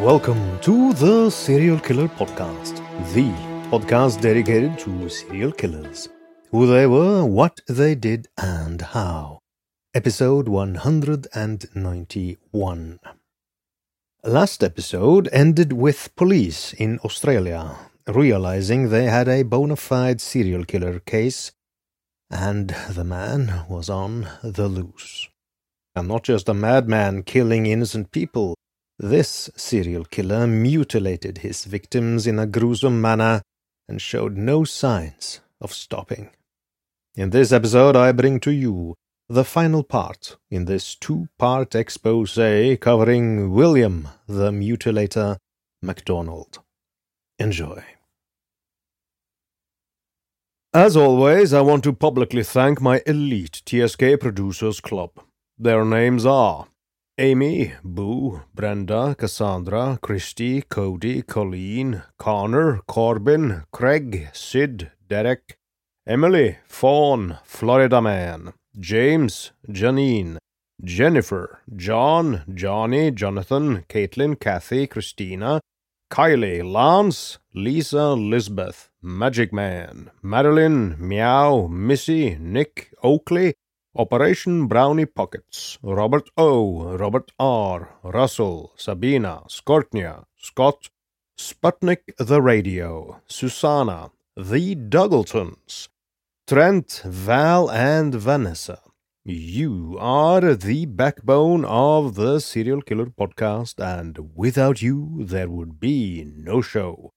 Welcome to the Serial Killer Podcast, the podcast dedicated to serial killers, who they were, what they did, and how. Episode 191. Last episode ended with police in Australia realizing they had a bona fide serial killer case, and the man was on the loose. And not just a madman killing innocent people. This serial killer mutilated his victims in a gruesome manner and showed no signs of stopping. In this episode, I bring to you the final part in this two part expose covering William the Mutilator MacDonald. Enjoy. As always, I want to publicly thank my elite TSK Producers Club. Their names are Amy, Boo, Brenda, Cassandra, Christy, Cody, Colleen, Connor, Corbin, Craig, Sid, Derek, Emily, Fawn, Florida Man, James, Janine, Jennifer, John, Johnny, Jonathan, Caitlin, Kathy, Christina, Kylie, Lance, Lisa, Lisbeth, Magic Man, Madeline, Meow, Missy, Nick, Oakley, Operation Brownie Pockets, Robert O, Robert R, Russell, Sabina, Skortnia, Scott, Sputnik the Radio, Susanna, The Duggletons, Trent, Val, and Vanessa. You are the backbone of the Serial Killer podcast, and without you, there would be no show.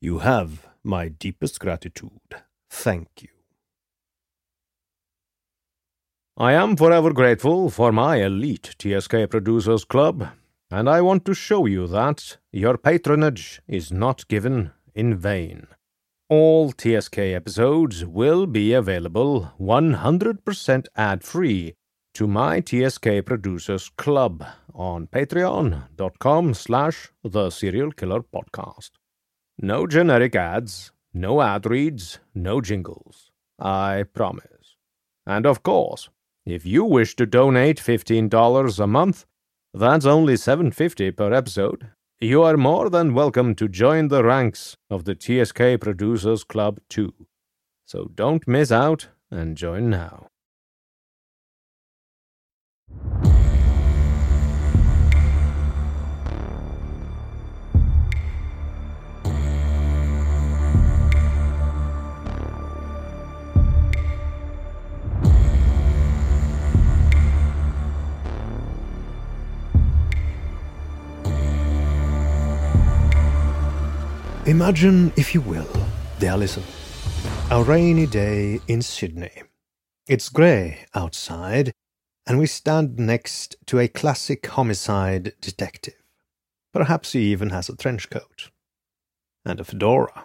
You have my deepest gratitude. Thank you. I am forever grateful for my elite TSK Producers Club, and I want to show you that your patronage is not given in vain. All TSK episodes will be available 100% ad free to my TSK Producers Club on patreon.com slash the serial killer podcast. No generic ads, no ad reads, no jingles. I promise. And of course, if you wish to donate $15 a month, that's only $7.50 per episode. You are more than welcome to join the ranks of the TSK Producers Club too. So don't miss out and join now. Imagine, if you will, dear listener, a rainy day in Sydney. It's grey outside, and we stand next to a classic homicide detective. Perhaps he even has a trench coat. And a fedora.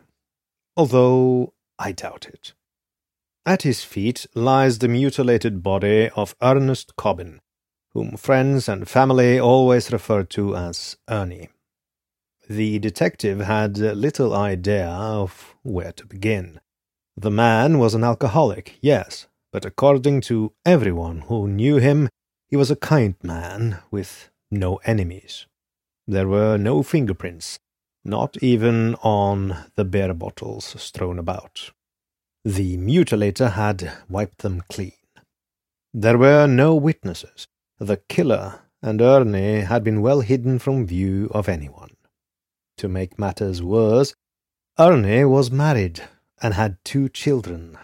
Although I doubt it. At his feet lies the mutilated body of Ernest Cobbin, whom friends and family always refer to as Ernie. The detective had little idea of where to begin. The man was an alcoholic, yes, but according to everyone who knew him, he was a kind man with no enemies. There were no fingerprints, not even on the beer bottles strewn about. the mutilator had wiped them clean. There were no witnesses. The killer and Ernie had been well hidden from view of anyone. To make matters worse, Ernie was married and had two children.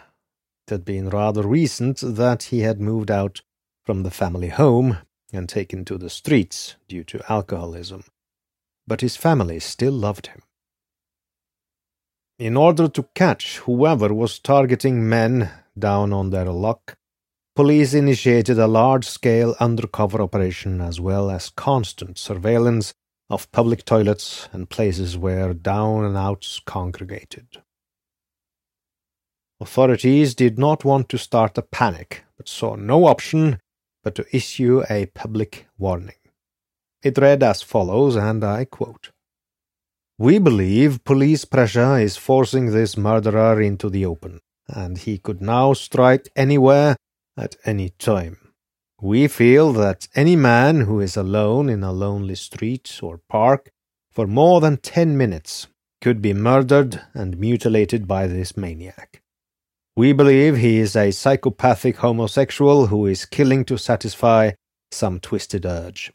It had been rather recent that he had moved out from the family home and taken to the streets due to alcoholism, but his family still loved him. In order to catch whoever was targeting men down on their luck, police initiated a large scale undercover operation as well as constant surveillance of public toilets and places where down and outs congregated. Authorities did not want to start a panic, but saw no option but to issue a public warning. It read as follows, and I quote We believe police pressure is forcing this murderer into the open, and he could now strike anywhere at any time. We feel that any man who is alone in a lonely street or park for more than ten minutes could be murdered and mutilated by this maniac. We believe he is a psychopathic homosexual who is killing to satisfy some twisted urge.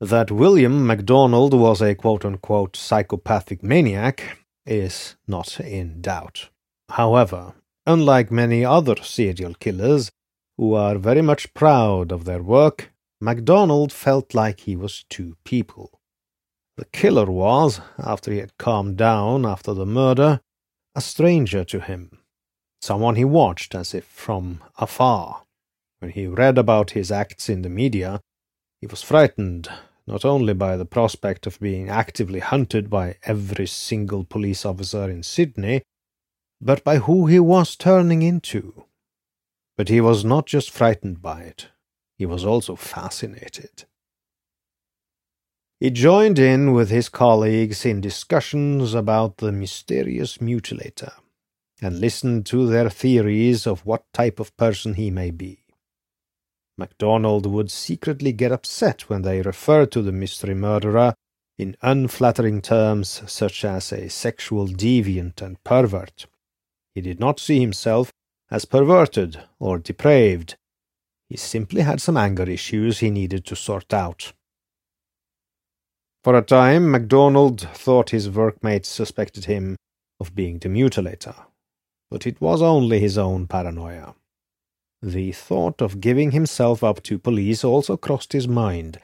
That William MacDonald was a quote unquote psychopathic maniac is not in doubt. However, Unlike many other serial killers, who are very much proud of their work, MacDonald felt like he was two people. The killer was, after he had calmed down after the murder, a stranger to him, someone he watched as if from afar. When he read about his acts in the media, he was frightened not only by the prospect of being actively hunted by every single police officer in Sydney, but by who he was turning into. But he was not just frightened by it, he was also fascinated. He joined in with his colleagues in discussions about the mysterious mutilator and listened to their theories of what type of person he may be. MacDonald would secretly get upset when they referred to the mystery murderer in unflattering terms such as a sexual deviant and pervert, he did not see himself as perverted or depraved. He simply had some anger issues he needed to sort out. For a time, MacDonald thought his workmates suspected him of being the mutilator, but it was only his own paranoia. The thought of giving himself up to police also crossed his mind,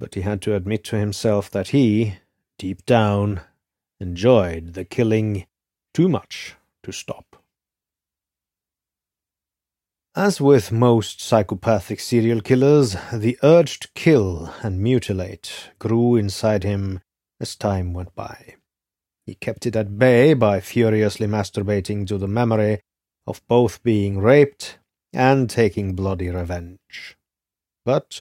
but he had to admit to himself that he, deep down, enjoyed the killing too much to stop. As with most psychopathic serial killers, the urge to kill and mutilate grew inside him as time went by. He kept it at bay by furiously masturbating to the memory of both being raped and taking bloody revenge. But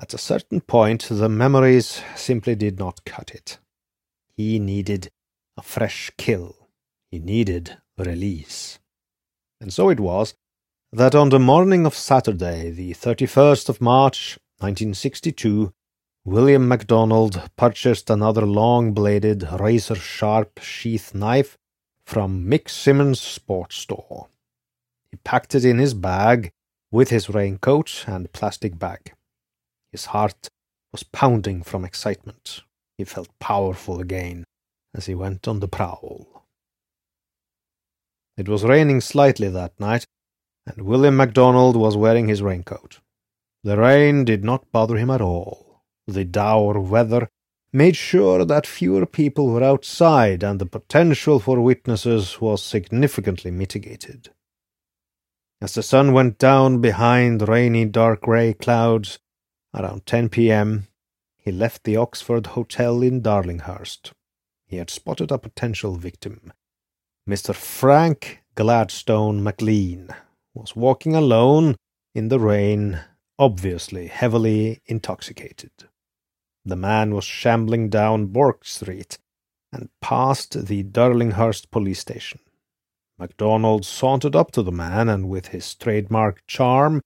at a certain point, the memories simply did not cut it. He needed a fresh kill. He needed release. And so it was that on the morning of Saturday, the 31st of March, 1962, William MacDonald purchased another long bladed, razor sharp sheath knife from Mick Simmons' sports store. He packed it in his bag with his raincoat and plastic bag. His heart was pounding from excitement. He felt powerful again as he went on the prowl. It was raining slightly that night, and William MacDonald was wearing his raincoat. The rain did not bother him at all. The dour weather made sure that fewer people were outside, and the potential for witnesses was significantly mitigated. As the sun went down behind rainy dark grey clouds around 10 p.m., he left the Oxford Hotel in Darlinghurst. He had spotted a potential victim, Mr. Frank Gladstone McLean was walking alone in the rain, obviously heavily intoxicated. The man was shambling down Bourke Street and past the Darlinghurst police station. MacDonald sauntered up to the man, and with his trademark charm,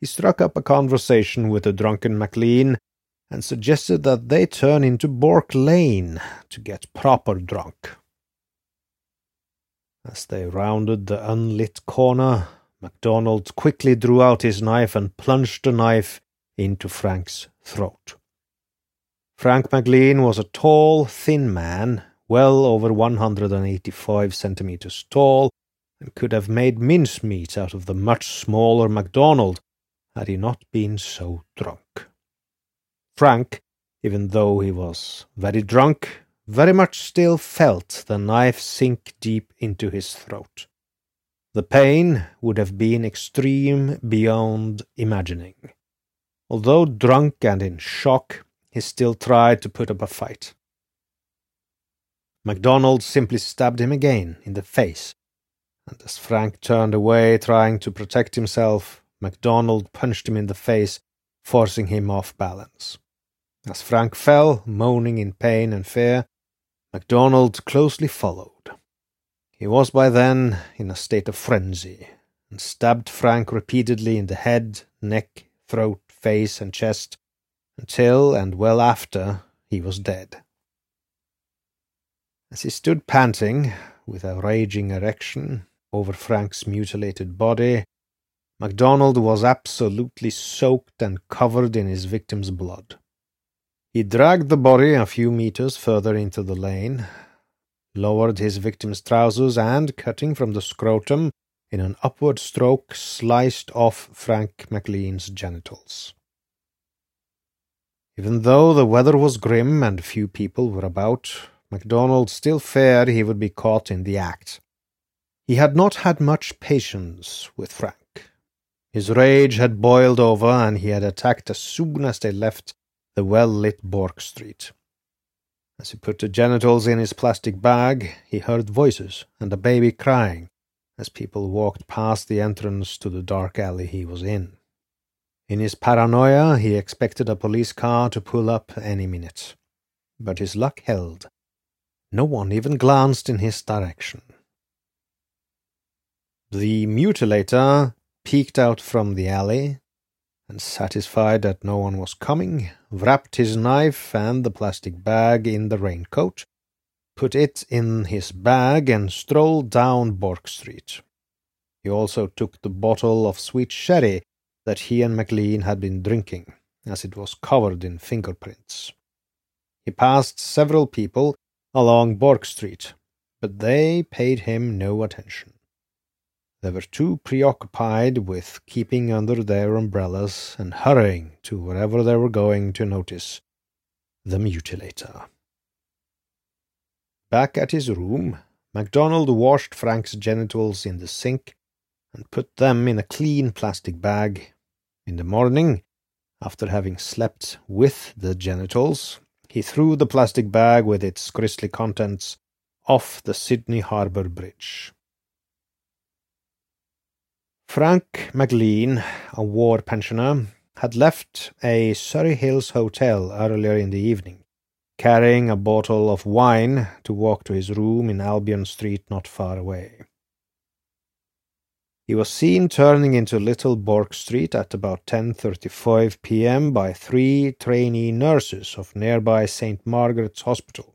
he struck up a conversation with the drunken McLean and suggested that they turn into Bourke Lane to get proper drunk. As they rounded the unlit corner, MacDonald quickly drew out his knife and plunged the knife into Frank's throat. Frank McLean was a tall, thin man, well over 185 centimeters tall, and could have made mincemeat out of the much smaller MacDonald had he not been so drunk. Frank, even though he was very drunk, very much still felt the knife sink deep into his throat. The pain would have been extreme beyond imagining. Although drunk and in shock, he still tried to put up a fight. MacDonald simply stabbed him again in the face, and as Frank turned away, trying to protect himself, MacDonald punched him in the face, forcing him off balance. As Frank fell, moaning in pain and fear, MacDonald closely followed. He was by then in a state of frenzy, and stabbed Frank repeatedly in the head, neck, throat, face, and chest, until, and well after, he was dead. As he stood panting, with a raging erection, over Frank's mutilated body, MacDonald was absolutely soaked and covered in his victim's blood. He dragged the body a few meters further into the lane, lowered his victim's trousers, and, cutting from the scrotum in an upward stroke, sliced off Frank McLean's genitals. Even though the weather was grim and few people were about, MacDonald still feared he would be caught in the act. He had not had much patience with Frank. His rage had boiled over, and he had attacked as soon as they left the well-lit Bourke Street. As he put the genitals in his plastic bag, he heard voices and a baby crying as people walked past the entrance to the dark alley he was in. In his paranoia, he expected a police car to pull up any minute. But his luck held. No one even glanced in his direction. The mutilator peeked out from the alley, and satisfied that no one was coming, wrapped his knife and the plastic bag in the raincoat, put it in his bag, and strolled down Bourke Street. He also took the bottle of sweet sherry that he and McLean had been drinking, as it was covered in fingerprints. He passed several people along Bourke Street, but they paid him no attention. They were too preoccupied with keeping under their umbrellas and hurrying to wherever they were going to notice the mutilator. Back at his room, MacDonald washed Frank's genitals in the sink and put them in a clean plastic bag. In the morning, after having slept with the genitals, he threw the plastic bag with its grisly contents off the Sydney Harbour Bridge. Frank McLean, a war pensioner, had left a Surry Hills hotel earlier in the evening, carrying a bottle of wine to walk to his room in Albion Street not far away. He was seen turning into Little Bourke Street at about 10:35 p.m. by three trainee nurses of nearby St. Margaret's Hospital.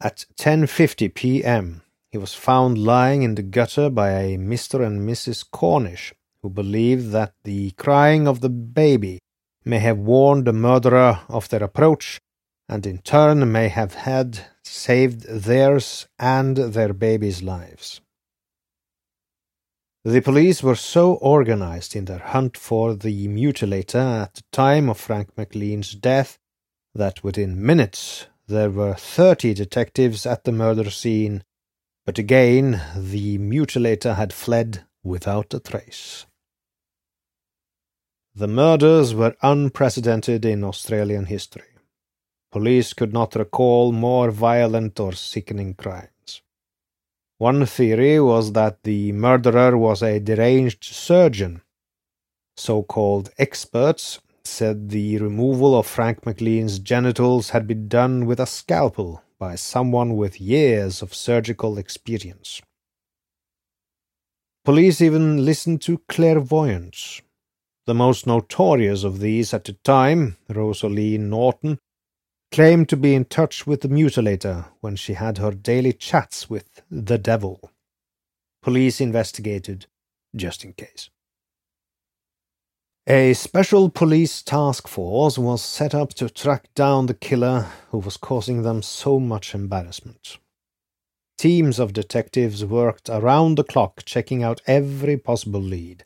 At 10:50 p.m., he was found lying in the gutter by a Mr. and Mrs. Cornish, who believed that the crying of the baby may have warned the murderer of their approach, and in turn may have had saved theirs and their babies' lives. The police were so organized in their hunt for the mutilator at the time of Frank McLean's death that within minutes there were thirty detectives at the murder scene but again the mutilator had fled without a trace. The murders were unprecedented in Australian history. Police could not recall more violent or sickening crimes. One theory was that the murderer was a deranged surgeon. So called experts said the removal of Frank McLean's genitals had been done with a scalpel by someone with years of surgical experience. Police even listened to clairvoyants. The most notorious of these at the time, Rosalie Norton, claimed to be in touch with the mutilator when she had her daily chats with the devil. Police investigated just in case. A special police task force was set up to track down the killer who was causing them so much embarrassment. Teams of detectives worked around the clock checking out every possible lead,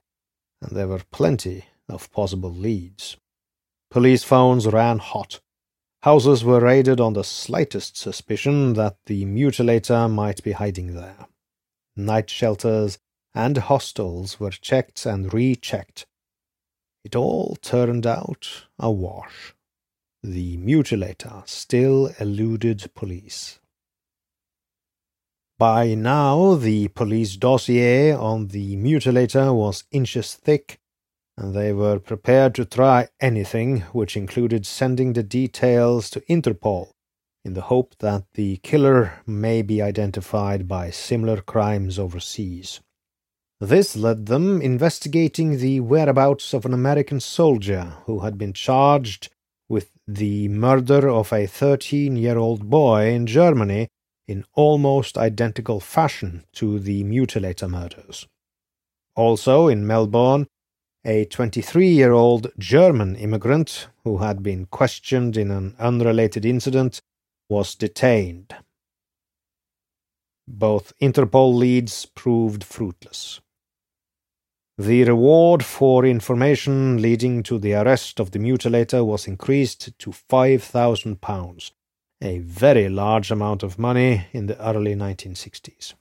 and there were plenty of possible leads. Police phones ran hot. Houses were raided on the slightest suspicion that the mutilator might be hiding there. Night shelters and hostels were checked and rechecked it all turned out a wash. The mutilator still eluded police. By now, the police dossier on the mutilator was inches thick, and they were prepared to try anything, which included sending the details to Interpol in the hope that the killer may be identified by similar crimes overseas. This led them investigating the whereabouts of an American soldier who had been charged with the murder of a 13 year old boy in Germany in almost identical fashion to the mutilator murders. Also in Melbourne, a 23 year old German immigrant who had been questioned in an unrelated incident was detained. Both Interpol leads proved fruitless. The reward for information leading to the arrest of the mutilator was increased to £5,000, a very large amount of money in the early 1960s.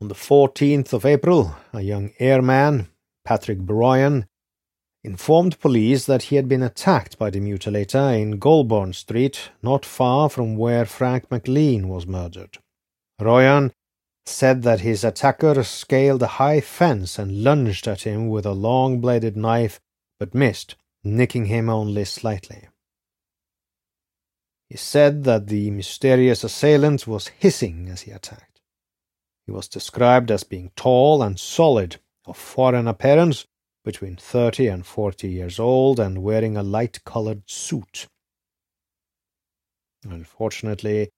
On the 14th of April, a young airman, Patrick Bryan, informed police that he had been attacked by the mutilator in Goulburn Street, not far from where Frank McLean was murdered. Royan said that his attacker scaled a high fence and lunged at him with a long bladed knife, but missed, nicking him only slightly. He said that the mysterious assailant was hissing as he attacked. He was described as being tall and solid, of foreign appearance, between thirty and forty years old, and wearing a light colored suit. Unfortunately,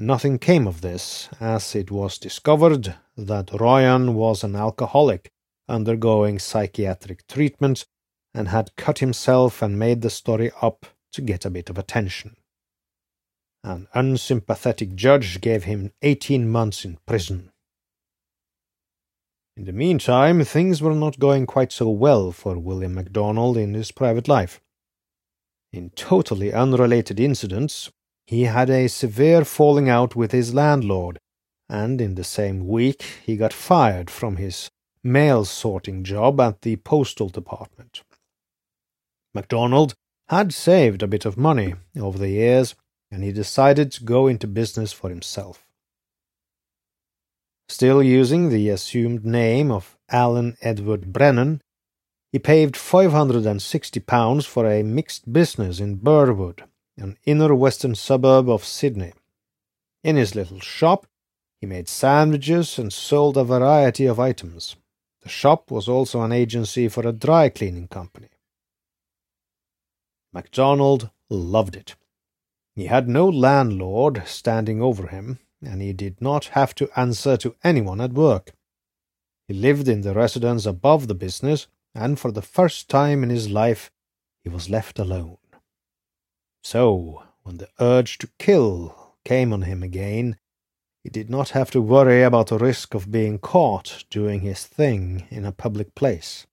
Nothing came of this, as it was discovered that Royan was an alcoholic undergoing psychiatric treatment and had cut himself and made the story up to get a bit of attention. An unsympathetic judge gave him eighteen months in prison. In the meantime, things were not going quite so well for William MacDonald in his private life. In totally unrelated incidents, he had a severe falling out with his landlord, and in the same week he got fired from his mail sorting job at the postal department. MacDonald had saved a bit of money over the years, and he decided to go into business for himself. Still using the assumed name of Alan Edward Brennan, he paid £560 for a mixed business in Burwood an inner western suburb of Sydney. In his little shop, he made sandwiches and sold a variety of items. The shop was also an agency for a dry cleaning company. MacDonald loved it. He had no landlord standing over him, and he did not have to answer to anyone at work. He lived in the residence above the business, and for the first time in his life he was left alone. So, when the urge to kill came on him again, he did not have to worry about the risk of being caught doing his thing in a public place.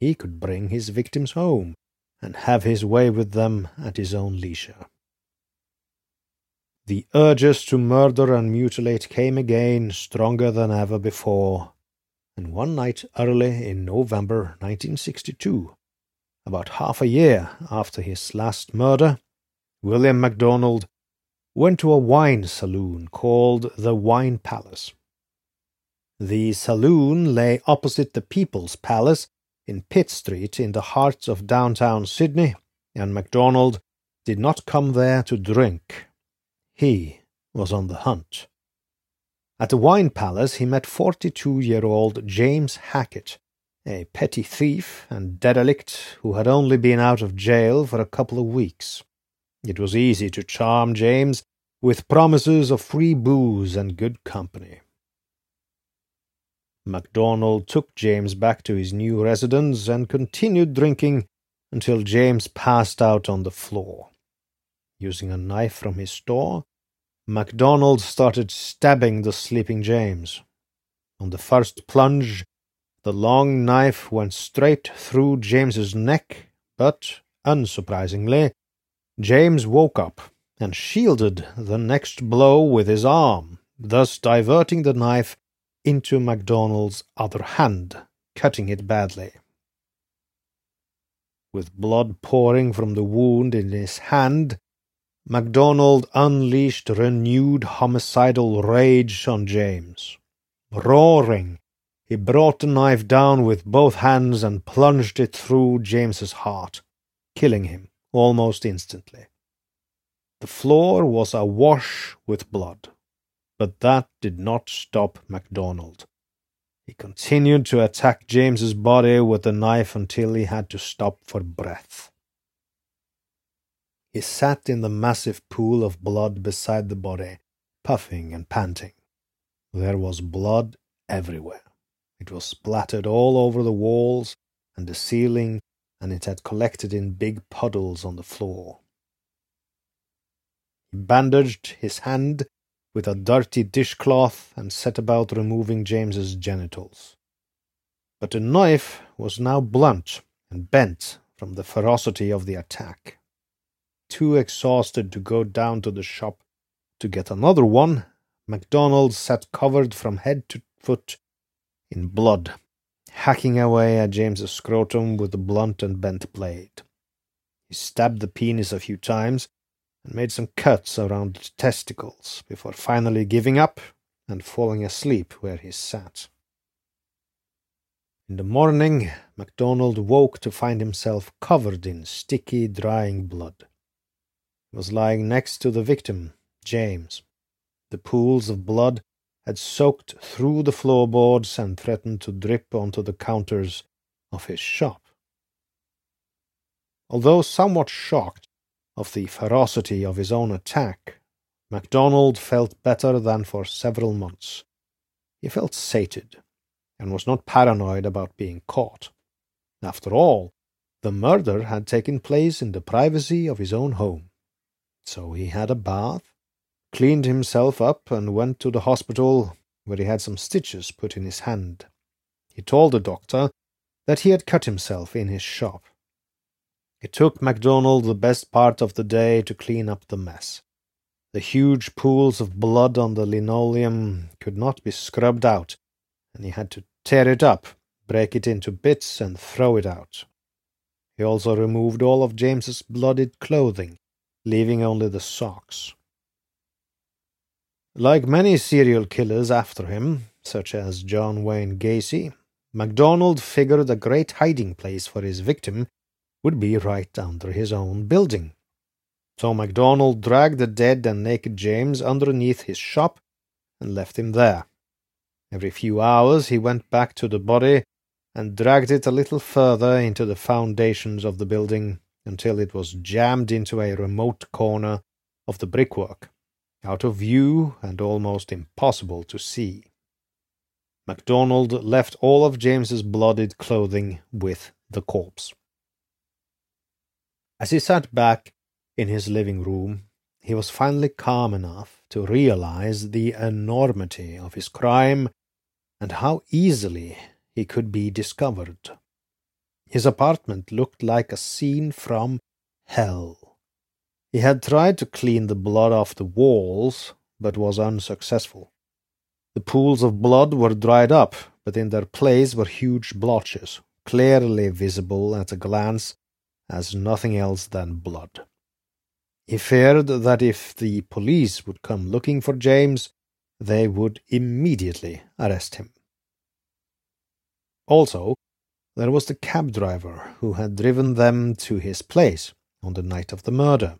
He could bring his victims home and have his way with them at his own leisure. The urges to murder and mutilate came again, stronger than ever before, and one night early in November 1962, about half a year after his last murder, William MacDonald went to a wine saloon called the Wine Palace. The saloon lay opposite the People's Palace in Pitt Street in the heart of downtown Sydney, and MacDonald did not come there to drink. He was on the hunt. At the Wine Palace, he met 42 year old James Hackett, a petty thief and derelict who had only been out of jail for a couple of weeks. It was easy to charm James with promises of free booze and good company. MacDonald took James back to his new residence and continued drinking until James passed out on the floor. Using a knife from his store, MacDonald started stabbing the sleeping James. On the first plunge, the long knife went straight through James's neck, but, unsurprisingly, James woke up and shielded the next blow with his arm, thus diverting the knife into MacDonald's other hand, cutting it badly. With blood pouring from the wound in his hand, MacDonald unleashed renewed homicidal rage on James. Roaring, he brought the knife down with both hands and plunged it through James's heart, killing him almost instantly. The floor was awash with blood, but that did not stop MacDonald. He continued to attack James's body with the knife until he had to stop for breath. He sat in the massive pool of blood beside the body, puffing and panting. There was blood everywhere. It was splattered all over the walls and the ceiling, and it had collected in big puddles on the floor. He bandaged his hand with a dirty dishcloth and set about removing James's genitals. But the knife was now blunt and bent from the ferocity of the attack. Too exhausted to go down to the shop to get another one, MacDonald sat covered from head to foot in blood, hacking away at James's scrotum with the blunt and bent blade. He stabbed the penis a few times and made some cuts around the testicles before finally giving up and falling asleep where he sat. In the morning, MacDonald woke to find himself covered in sticky, drying blood. He was lying next to the victim, James. The pools of blood had soaked through the floorboards and threatened to drip onto the counters of his shop. Although somewhat shocked of the ferocity of his own attack, MacDonald felt better than for several months. He felt sated and was not paranoid about being caught. After all, the murder had taken place in the privacy of his own home. So he had a bath, cleaned himself up, and went to the hospital where he had some stitches put in his hand. He told the doctor that he had cut himself in his shop. It took MacDonald the best part of the day to clean up the mess. The huge pools of blood on the linoleum could not be scrubbed out, and he had to tear it up, break it into bits, and throw it out. He also removed all of James's blooded clothing, leaving only the socks. Like many serial killers after him, such as John Wayne Gacy, MacDonald figured a great hiding place for his victim would be right under his own building. So MacDonald dragged the dead and naked James underneath his shop and left him there. Every few hours he went back to the body and dragged it a little further into the foundations of the building until it was jammed into a remote corner of the brickwork, out of view and almost impossible to see. MacDonald left all of James's blooded clothing with the corpse. As he sat back in his living room, he was finally calm enough to realize the enormity of his crime and how easily he could be discovered. His apartment looked like a scene from hell. He had tried to clean the blood off the walls, but was unsuccessful. The pools of blood were dried up, but in their place were huge blotches, clearly visible at a glance as nothing else than blood. He feared that if the police would come looking for James, they would immediately arrest him. Also, there was the cab driver who had driven them to his place on the night of the murder.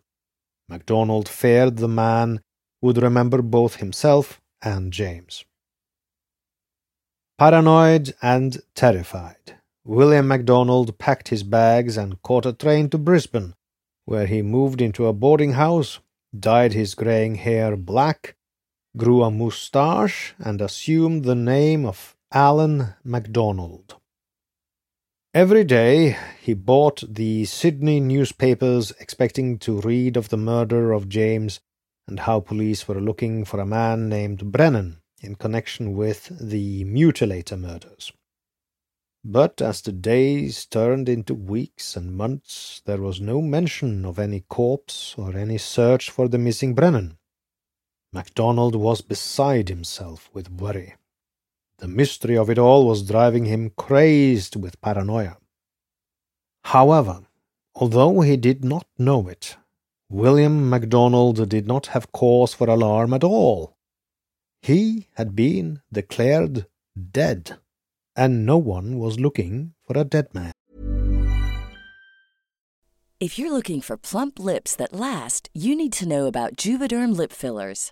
MacDonald feared the man would remember both himself and James. Paranoid and terrified, William MacDonald packed his bags and caught a train to Brisbane, where he moved into a boarding house, dyed his greying hair black, grew a moustache, and assumed the name of Alan MacDonald. Every day he bought the Sydney newspapers expecting to read of the murder of James and how police were looking for a man named Brennan in connection with the mutilator murders. But as the days turned into weeks and months, there was no mention of any corpse or any search for the missing Brennan. MacDonald was beside himself with worry. The mystery of it all was driving him crazed with paranoia. However, although he did not know it, William MacDonald did not have cause for alarm at all. He had been declared dead and no one was looking for a dead man. If you're looking for plump lips that last, you need to know about Juvederm lip fillers.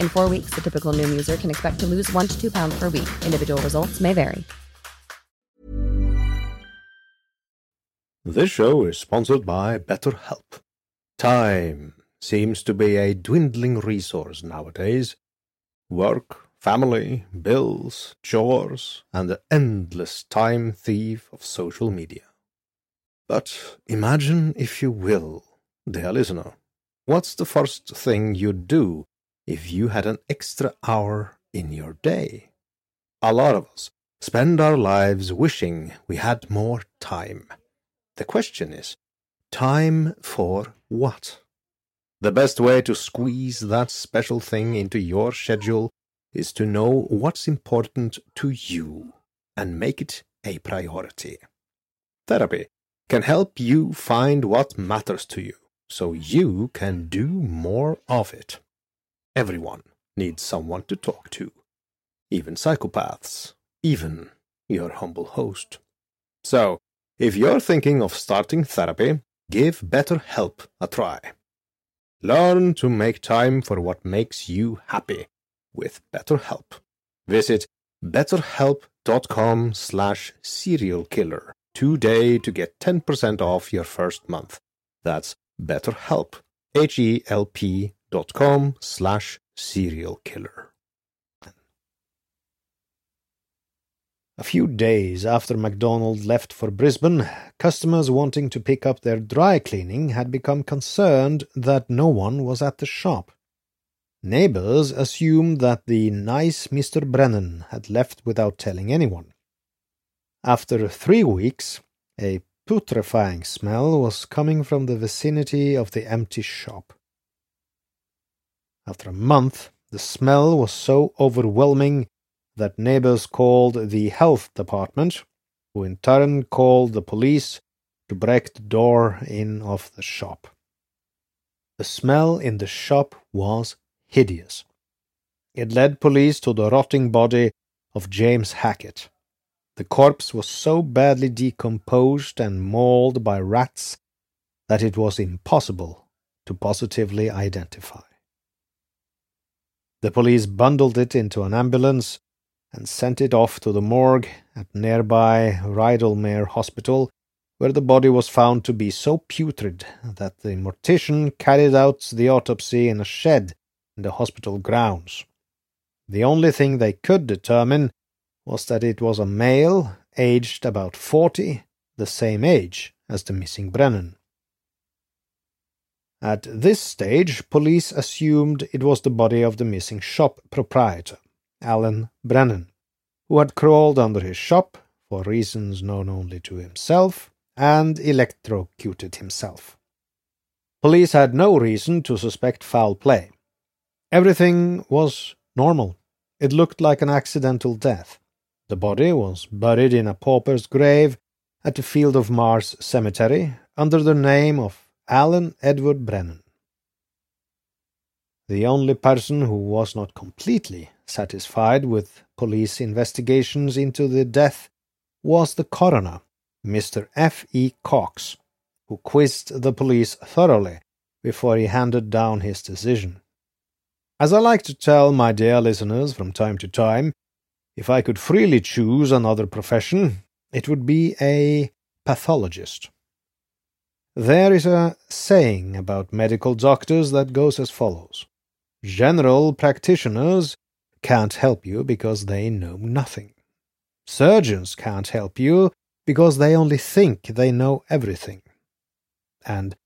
In four weeks, the typical Noom user can expect to lose one to two pounds per week. Individual results may vary. This show is sponsored by BetterHelp. Time seems to be a dwindling resource nowadays. Work, family, bills, chores, and the endless time thief of social media. But imagine, if you will, dear listener, what's the first thing you'd do if you had an extra hour in your day? A lot of us spend our lives wishing we had more time. The question is, time for what? The best way to squeeze that special thing into your schedule is to know what's important to you and make it a priority. Therapy can help you find what matters to you so you can do more of it. Everyone needs someone to talk to, even psychopaths, even your humble host. So, if you're thinking of starting therapy, give BetterHelp a try. Learn to make time for what makes you happy with BetterHelp. Visit betterhelp.com slash serialkiller today to get 10% off your first month. That's BetterHelp, H-E-L-P dot com slash serialkiller. A few days after MacDonald left for Brisbane, customers wanting to pick up their dry cleaning had become concerned that no one was at the shop. Neighbours assumed that the nice Mr. Brennan had left without telling anyone. After three weeks, a putrefying smell was coming from the vicinity of the empty shop. After a month, the smell was so overwhelming that neighbors called the health department, who in turn called the police to break the door in of the shop. The smell in the shop was hideous. It led police to the rotting body of James Hackett. The corpse was so badly decomposed and mauled by rats that it was impossible to positively identify. The police bundled it into an ambulance and sent it off to the morgue at nearby Rydalmere Hospital, where the body was found to be so putrid that the mortician carried out the autopsy in a shed in the hospital grounds. The only thing they could determine was that it was a male, aged about forty, the same age as the missing Brennan. At this stage, police assumed it was the body of the missing shop proprietor, Alan Brennan, who had crawled under his shop, for reasons known only to himself, and electrocuted himself. Police had no reason to suspect foul play. Everything was normal. It looked like an accidental death. The body was buried in a pauper's grave at the Field of Mars Cemetery under the name of Alan Edward Brennan. The only person who was not completely satisfied with police investigations into the death was the coroner, Mr. F. E. Cox, who quizzed the police thoroughly before he handed down his decision. As I like to tell my dear listeners from time to time, if I could freely choose another profession, it would be a pathologist. There is a saying about medical doctors that goes as follows General practitioners can't help you because they know nothing. Surgeons can't help you because they only think they know everything. And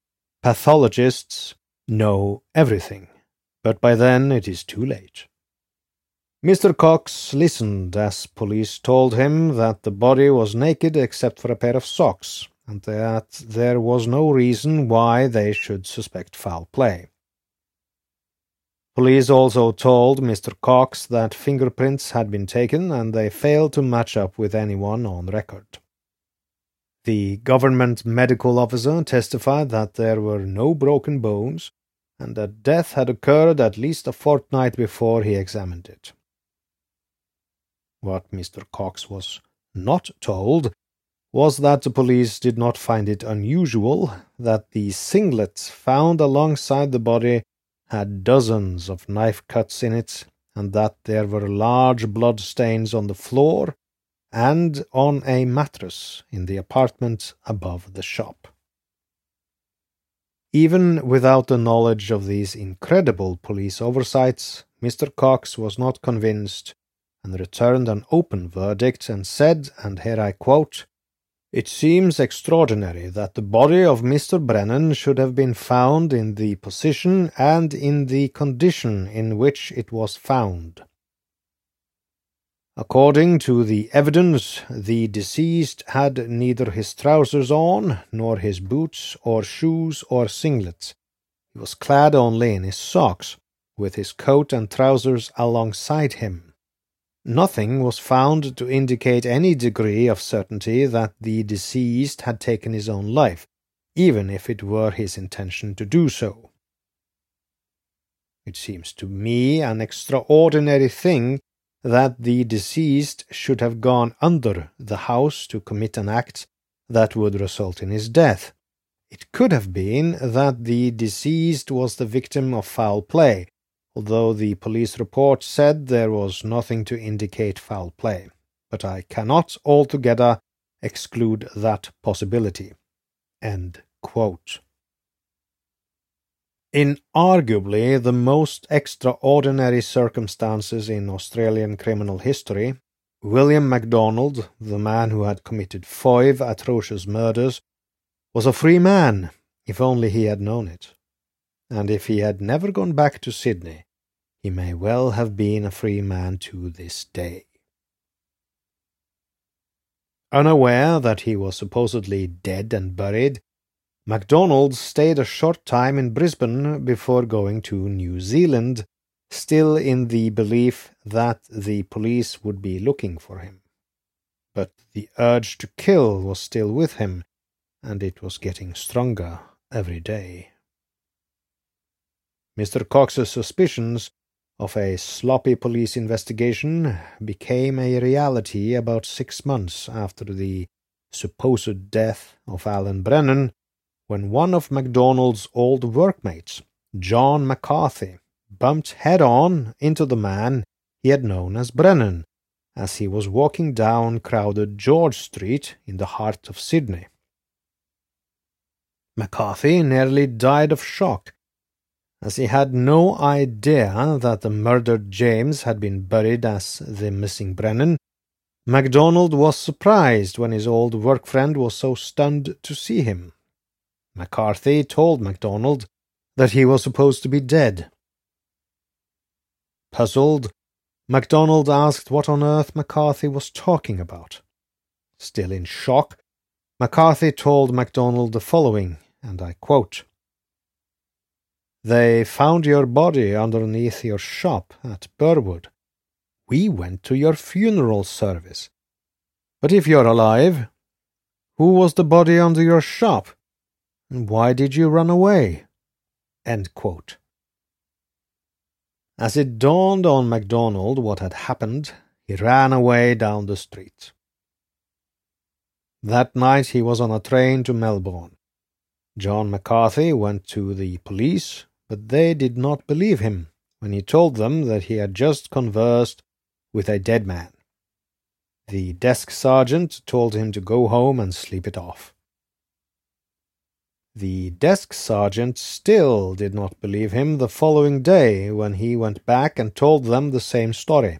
pathologists know everything but by then it is too late. Mr. Cox listened as police told him that the body was naked except for a pair of socks, and that there was no reason why they should suspect foul play. Police also told Mr. Cox that fingerprints had been taken and they failed to match up with anyone on record. The government medical officer testified that there were no broken bones, and that death had occurred at least a fortnight before he examined it. What Mr. Cox was not told was that the police did not find it unusual that the singlet found alongside the body had dozens of knife cuts in it, and that there were large blood stains on the floor and on a mattress in the apartment above the shop. Even without the knowledge of these incredible police oversights, Mr. Cox was not convinced and returned an open verdict and said, and here I quote, It seems extraordinary that the body of Mr. Brennan should have been found in the position and in the condition in which it was found. According to the evidence, the deceased had neither his trousers on, nor his boots, or shoes, or singlets. He was clad only in his socks, with his coat and trousers alongside him. Nothing was found to indicate any degree of certainty that the deceased had taken his own life, even if it were his intention to do so. It seems to me an extraordinary thing that the deceased should have gone under the house to commit an act that would result in his death. It could have been that the deceased was the victim of foul play, although the police report said there was nothing to indicate foul play. But I cannot altogether exclude that possibility. End quote. In arguably the most extraordinary circumstances in Australian criminal history, William MacDonald, the man who had committed five atrocious murders, was a free man, if only he had known it. And if he had never gone back to Sydney, he may well have been a free man to this day. Unaware that he was supposedly dead and buried, MacDonald stayed a short time in Brisbane before going to New Zealand, still in the belief that the police would be looking for him. But the urge to kill was still with him, and it was getting stronger every day. Mr. Cox's suspicions of a sloppy police investigation became a reality about six months after the supposed death of Alan Brennan, when one of MacDonald's old workmates, John McCarthy, bumped head on into the man he had known as Brennan as he was walking down crowded George Street in the heart of Sydney. McCarthy nearly died of shock as he had no idea that the murdered James had been buried as the missing Brennan. MacDonald was surprised when his old work friend was so stunned to see him. McCarthy told MacDonald that he was supposed to be dead. Puzzled, MacDonald asked what on earth McCarthy was talking about. Still in shock, McCarthy told MacDonald the following, and I quote they found your body underneath your shop at Burwood. We went to your funeral service. But if you're alive, who was the body under your shop? And why did you run away? As it dawned on MacDonald what had happened, he ran away down the street. That night he was on a train to Melbourne. John McCarthy went to the police but they did not believe him when he told them that he had just conversed with a dead man. The desk sergeant told him to go home and sleep it off. The desk sergeant still did not believe him the following day when he went back and told them the same story.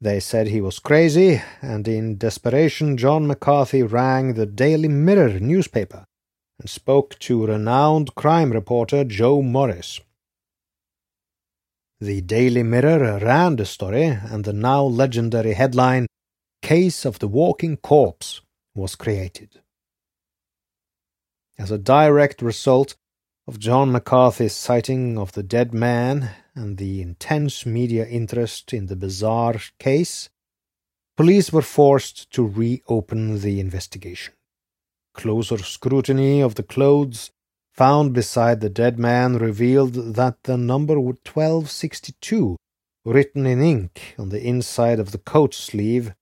They said he was crazy, and in desperation, John McCarthy rang the Daily Mirror newspaper and spoke to renowned crime reporter Joe Morris. The Daily Mirror ran the story, and the now legendary headline, Case of the Walking Corpse, was created. As a direct result of John McCarthy's sighting of the dead man and the intense media interest in the bizarre case, police were forced to reopen the investigation. Closer scrutiny of the clothes found beside the dead man revealed that the number 1262, written in ink on the inside of the coat sleeve,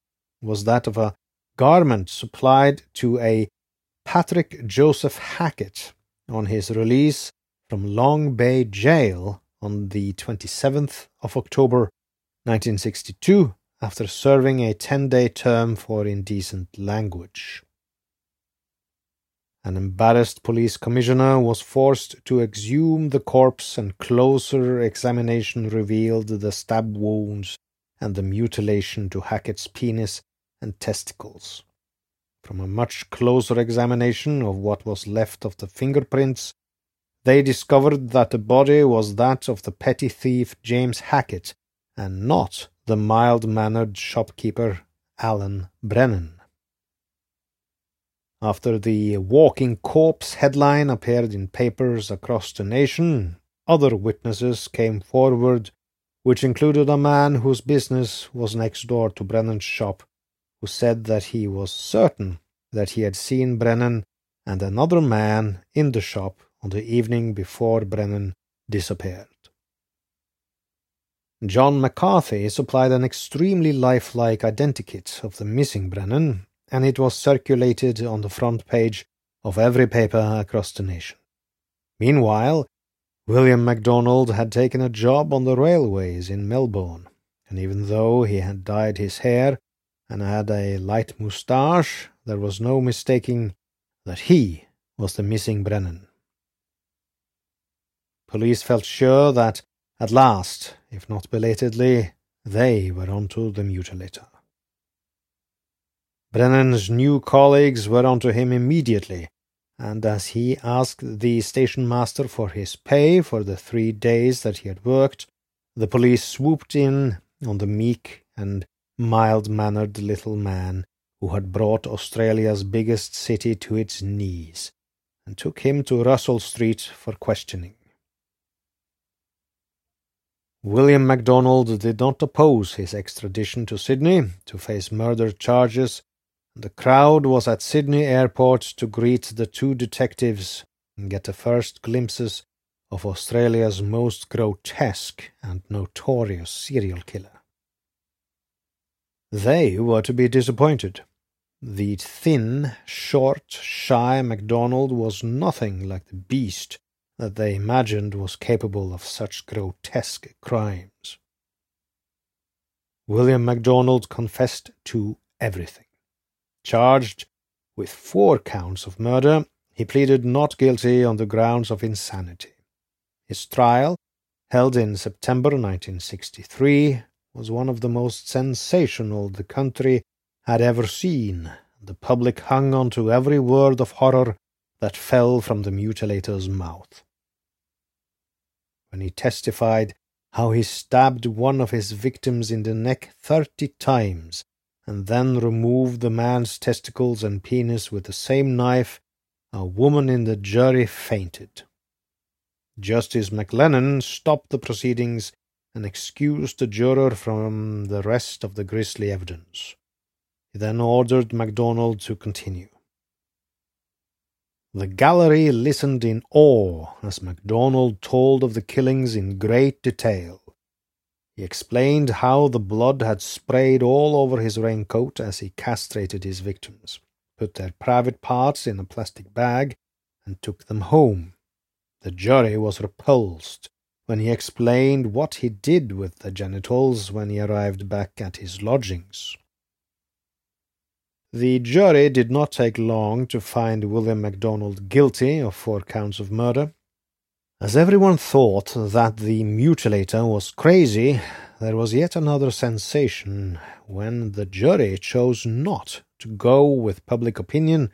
was that of a garment supplied to a Patrick Joseph Hackett on his release from Long Bay Jail on the 27th of October 1962 after serving a 10 day term for indecent language. An embarrassed police commissioner was forced to exhume the corpse, and closer examination revealed the stab wounds and the mutilation to Hackett's penis and testicles. From a much closer examination of what was left of the fingerprints, they discovered that the body was that of the petty thief James Hackett, and not the mild mannered shopkeeper Alan Brennan. After the Walking Corpse headline appeared in papers across the nation, other witnesses came forward, which included a man whose business was next door to Brennan's shop, who said that he was certain that he had seen Brennan and another man in the shop on the evening before Brennan disappeared. John McCarthy supplied an extremely lifelike identikit of the missing Brennan, and it was circulated on the front page of every paper across the nation. Meanwhile, William MacDonald had taken a job on the railways in Melbourne, and even though he had dyed his hair and had a light moustache, there was no mistaking that he was the missing Brennan. Police felt sure that, at last, if not belatedly, they were onto the mutilator. Brennan's new colleagues were onto him immediately, and as he asked the station master for his pay for the three days that he had worked, the police swooped in on the meek and mild mannered little man who had brought Australia's biggest city to its knees, and took him to Russell Street for questioning. William MacDonald did not oppose his extradition to Sydney to face murder charges the crowd was at Sydney Airport to greet the two detectives and get the first glimpses of Australia's most grotesque and notorious serial killer. They were to be disappointed. The thin, short, shy MacDonald was nothing like the beast that they imagined was capable of such grotesque crimes. William MacDonald confessed to everything. Charged with four counts of murder, he pleaded not guilty on the grounds of insanity. His trial, held in September 1963, was one of the most sensational the country had ever seen. The public hung on to every word of horror that fell from the mutilator's mouth. When he testified how he stabbed one of his victims in the neck thirty times and then removed the man's testicles and penis with the same knife, a woman in the jury fainted. Justice McLennan stopped the proceedings and excused the juror from the rest of the grisly evidence. He then ordered MacDonald to continue. The gallery listened in awe as MacDonald told of the killings in great detail. He explained how the blood had sprayed all over his raincoat as he castrated his victims, put their private parts in a plastic bag, and took them home. The jury was repulsed when he explained what he did with the genitals when he arrived back at his lodgings. The jury did not take long to find William MacDonald guilty of four counts of murder. As everyone thought that the mutilator was crazy, there was yet another sensation when the jury chose not to go with public opinion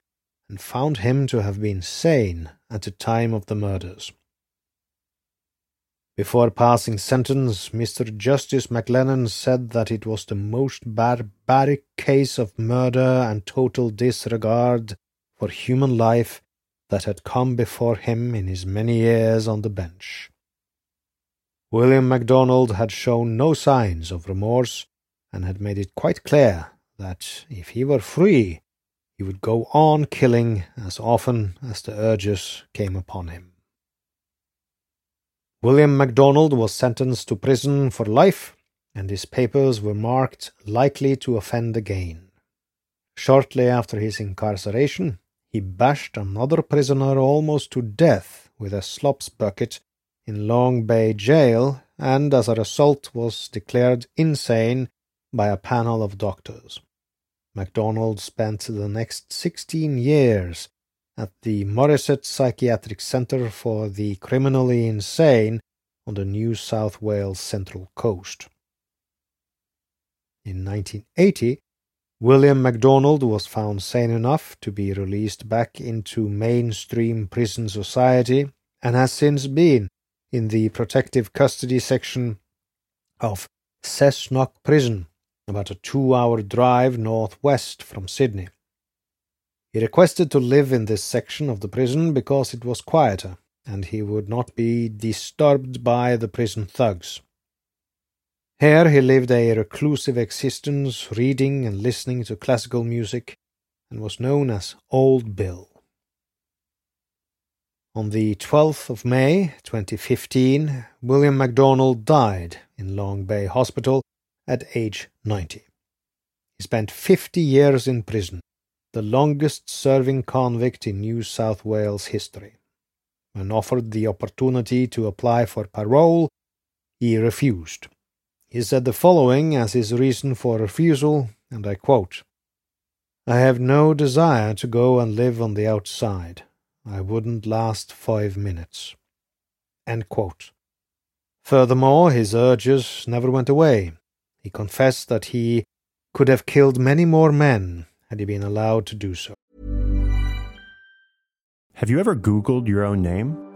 and found him to have been sane at the time of the murders. Before passing sentence, Mr. Justice McLennan said that it was the most barbaric case of murder and total disregard for human life that had come before him in his many years on the bench. William MacDonald had shown no signs of remorse and had made it quite clear that if he were free, he would go on killing as often as the urges came upon him. William MacDonald was sentenced to prison for life, and his papers were marked likely to offend again. Shortly after his incarceration, he bashed another prisoner almost to death with a slops bucket in Long Bay jail and as a result was declared insane by a panel of doctors. MacDonald spent the next 16 years at the Morisset Psychiatric Centre for the Criminally Insane on the New South Wales Central Coast. In 1980, William MacDonald was found sane enough to be released back into mainstream prison society and has since been in the protective custody section of Cessnock Prison about a two hour drive northwest from Sydney. He requested to live in this section of the prison because it was quieter and he would not be disturbed by the prison thugs. Here he lived a reclusive existence, reading and listening to classical music, and was known as Old Bill. On the 12th of May 2015, William MacDonald died in Long Bay Hospital at age 90. He spent 50 years in prison, the longest serving convict in New South Wales history. When offered the opportunity to apply for parole, he refused. He said the following as his reason for refusal, and I quote I have no desire to go and live on the outside. I wouldn't last five minutes. Furthermore, his urges never went away. He confessed that he could have killed many more men had he been allowed to do so. Have you ever Googled your own name?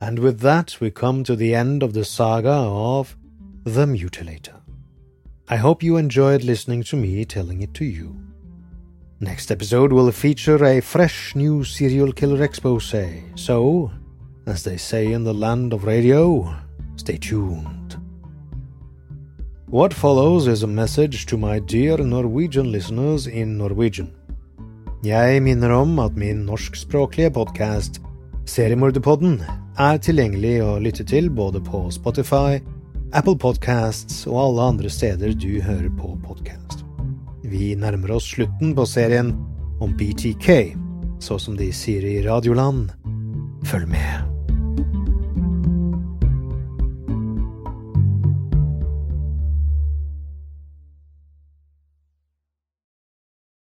And with that, we come to the end of the saga of The Mutilator. I hope you enjoyed listening to me telling it to you. Next episode will feature a fresh new serial killer expose, so, as they say in the land of radio, stay tuned. What follows is a message to my dear Norwegian listeners in Norwegian. Jeg minner om at min norskspråklige podkast, Seriemorderpodden, er tilgjengelig å lytte til både på Spotify, Apple Podcasts og alle andre steder du hører på podkast. Vi nærmer oss slutten på serien om BTK, så som de sier i Radioland. Følg med.